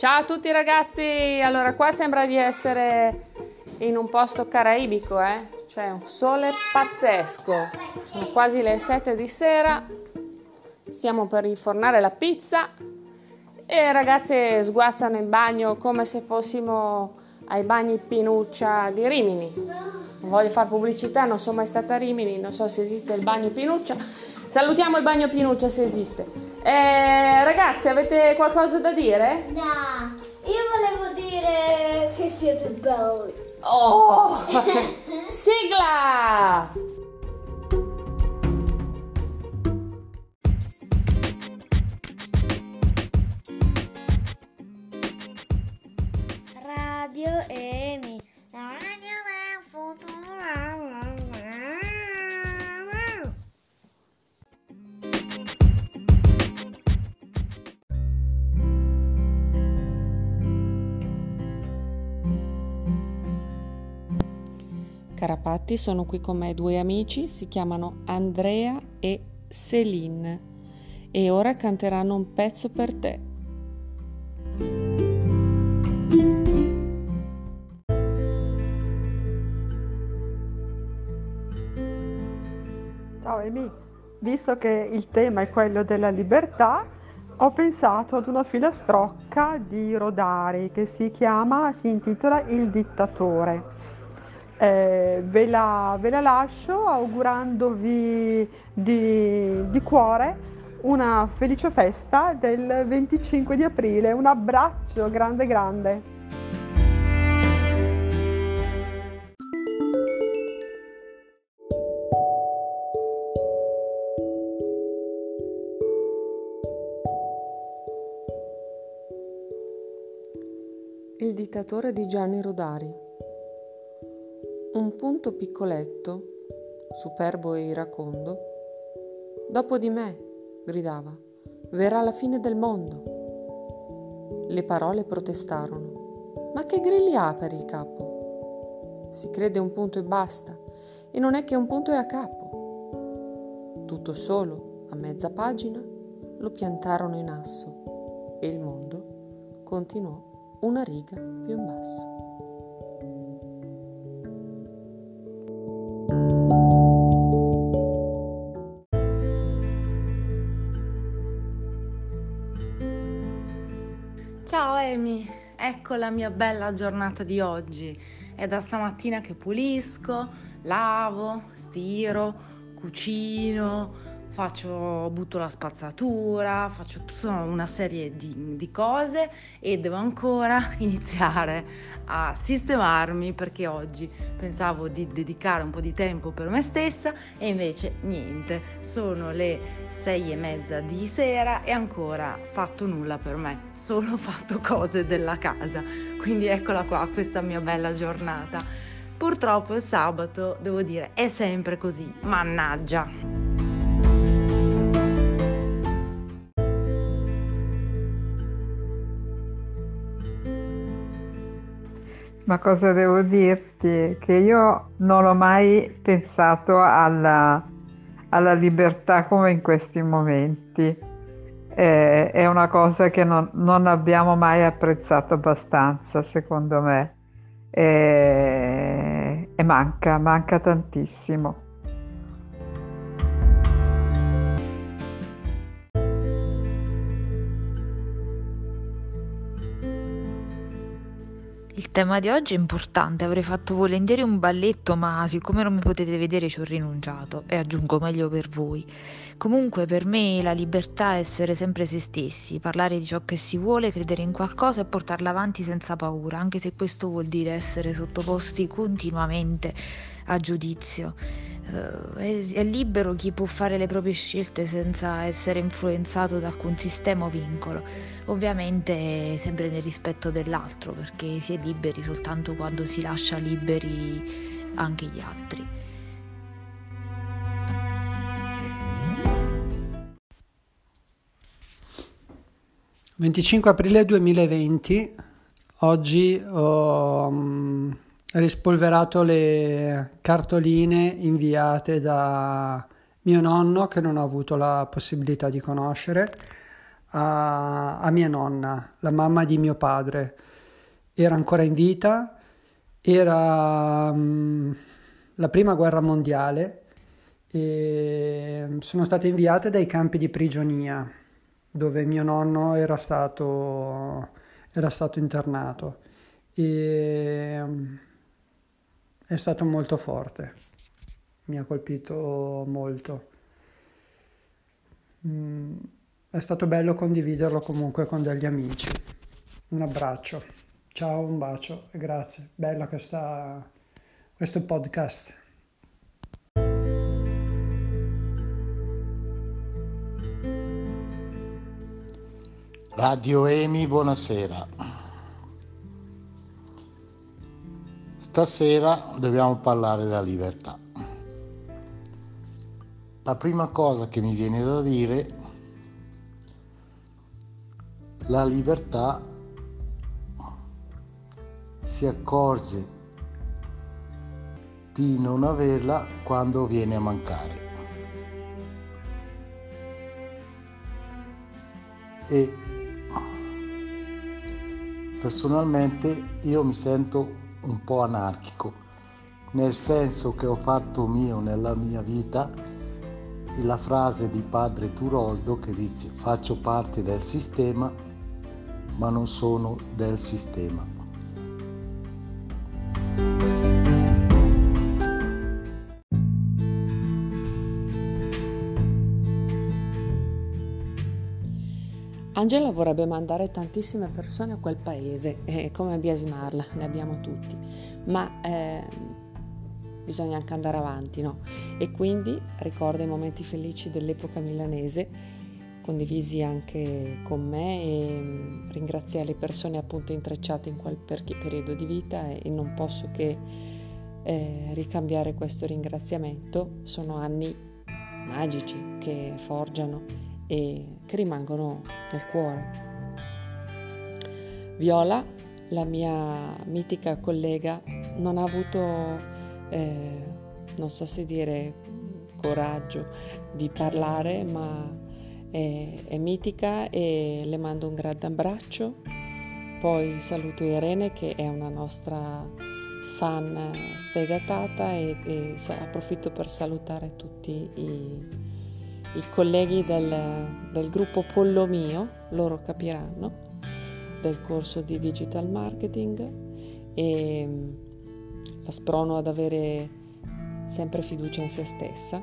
Ciao a tutti ragazzi, allora qua sembra di essere in un posto caraibico, eh? C'è un sole pazzesco, sono quasi le 7 di sera, stiamo per infornare la pizza e le ragazze sguazzano in bagno come se fossimo ai bagni Pinuccia di Rimini. Non voglio fare pubblicità, non sono mai stata a Rimini, non so se esiste il bagno Pinuccia. Salutiamo il bagno Pinuccia se esiste. Eh, ragazzi, avete qualcosa da dire? No, io volevo dire che siete belli. Oh! Sigla! Radio Emi. Carapatti sono qui con me due amici, si chiamano Andrea e Céline e ora canteranno un pezzo per te. Ciao Amy, visto che il tema è quello della libertà, ho pensato ad una filastrocca di Rodari che si chiama, si intitola Il dittatore. Eh, ve, la, ve, la, lascio augurandovi di, di, cuore una felice festa del 25 di aprile. Un abbraccio grande grande. Il dittatore di Gianni Rodari un punto piccoletto, superbo e iracondo, dopo di me, gridava, verrà la fine del mondo. Le parole protestarono. Ma che grilli ha per il capo? Si crede un punto e basta, e non è che un punto è a capo. Tutto solo, a mezza pagina, lo piantarono in asso e il mondo continuò una riga più in basso. Ciao Amy, ecco la mia bella giornata di oggi. È da stamattina che pulisco, lavo, stiro, cucino, faccio, butto la spazzatura, faccio tutta una serie di, di, cose e devo ancora iniziare a sistemarmi perché oggi pensavo di dedicare un po' di tempo per me stessa e invece niente, sono le sei e mezza di sera e ancora fatto nulla per me, solo fatto cose della casa, quindi eccola qua questa mia bella giornata. Purtroppo il sabato, devo dire, è sempre così, mannaggia. Ma cosa devo dirti? Che io non ho mai pensato alla, alla libertà come in questi momenti. Eh, è una cosa che non, non, abbiamo mai apprezzato abbastanza, secondo me. Eh, e manca, manca tantissimo. Il tema di oggi è importante, avrei fatto volentieri un balletto, ma siccome non mi potete vedere ci ho rinunciato e aggiungo meglio per voi. Comunque per me la libertà è essere sempre se stessi, parlare di ciò che si vuole, credere in qualcosa e portarla avanti senza paura, anche se questo vuol dire essere sottoposti continuamente a giudizio. Uh, è, è, libero chi può fare le proprie scelte senza essere influenzato da alcun sistema o vincolo, ovviamente sempre nel rispetto dell'altro, perché si è liberi soltanto quando si lascia liberi anche gli altri. «25 aprile 2020, oggi ho um, rispolverato le cartoline inviate da mio nonno che non ho avuto la possibilità di conoscere a, a mia nonna, la mamma di mio padre. Era ancora in vita, era um, la prima guerra mondiale e sono state inviate dai campi di prigionia dove mio nonno era stato, era stato internato e è stato molto forte, mi ha colpito molto. Mm, è stato bello condividerlo comunque con degli amici. Un abbraccio, ciao, un bacio e grazie. Bella questa, questo podcast. Radio Emi, buonasera. Stasera dobbiamo parlare della libertà. La prima cosa che mi viene da dire, la libertà si accorge di non averla quando viene a mancare. E Personalmente io mi sento un po' anarchico, nel senso che ho fatto mio nella mia vita la frase di padre Turoldo che dice faccio parte del sistema ma non sono del sistema. Angela vorrebbe mandare tantissime persone a quel paese, eh, come biasimarla, ne abbiamo tutti, ma eh, bisogna anche andare avanti, no? E quindi ricorda i momenti felici dell'epoca milanese, condivisi anche con me e mm, ringrazia le persone appunto intrecciate in quel per- periodo di vita e, e non posso che eh, ricambiare questo ringraziamento. Sono anni magici che forgiano e che rimangono nel cuore. Viola, la mia mitica collega, non ha avuto, eh, non so se dire coraggio di parlare, ma è, è mitica e le mando un grande abbraccio. Poi saluto Irene che è una nostra fan sfegatata e, e approfitto per salutare tutti i i colleghi del, del gruppo Pollo Mio, loro capiranno, del corso di digital marketing e mm, la sprono ad avere sempre fiducia in se stessa.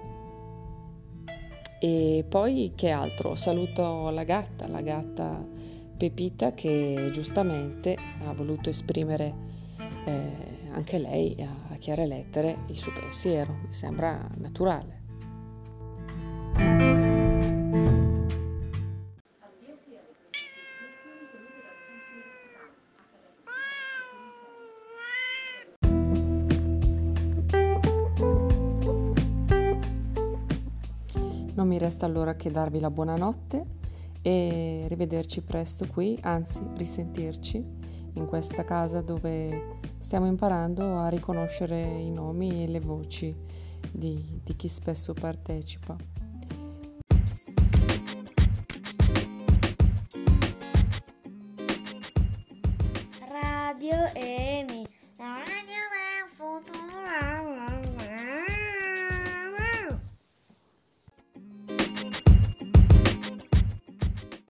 E poi che altro? Saluto la gatta, la gatta Pepita che giustamente ha voluto esprimere eh, anche lei a chiare lettere il suo pensiero, mi sembra naturale. Non mi resta allora che darvi la buonanotte e rivederci presto qui, anzi risentirci in questa casa dove stiamo imparando a riconoscere i nomi e le voci di, di chi spesso partecipa.